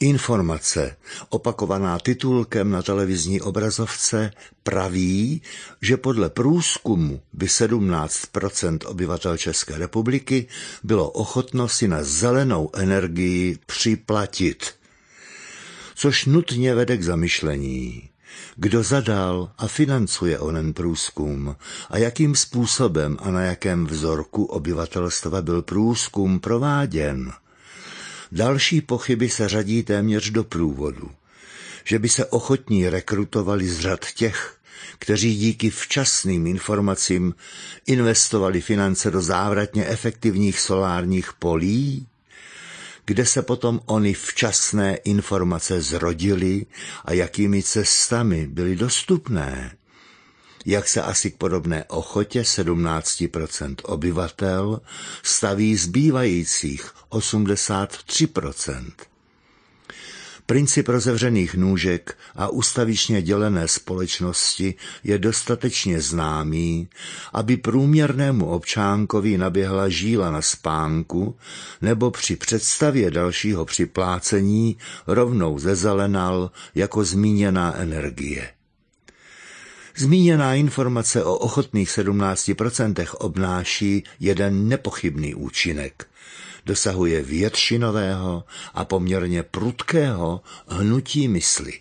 Informace, opakovaná titulkem na televizní obrazovce, praví, že podle průzkumu by 17% obyvatel České republiky bylo ochotno si na zelenou energii připlatit. Což nutně vede k zamyšlení. Kdo zadal a financuje onen průzkum a jakým způsobem a na jakém vzorku obyvatelstva byl průzkum prováděn? Další pochyby se řadí téměř do průvodu, že by se ochotní rekrutovali z řad těch, kteří díky včasným informacím investovali finance do závratně efektivních solárních polí, kde se potom oni včasné informace zrodily a jakými cestami byly dostupné jak se asi k podobné ochotě 17% obyvatel staví zbývajících 83%. Princip rozevřených nůžek a ustavičně dělené společnosti je dostatečně známý, aby průměrnému občánkovi naběhla žíla na spánku nebo při představě dalšího připlácení rovnou zezelenal jako zmíněná energie. Zmíněná informace o ochotných 17% obnáší jeden nepochybný účinek. Dosahuje většinového a poměrně prudkého hnutí mysli.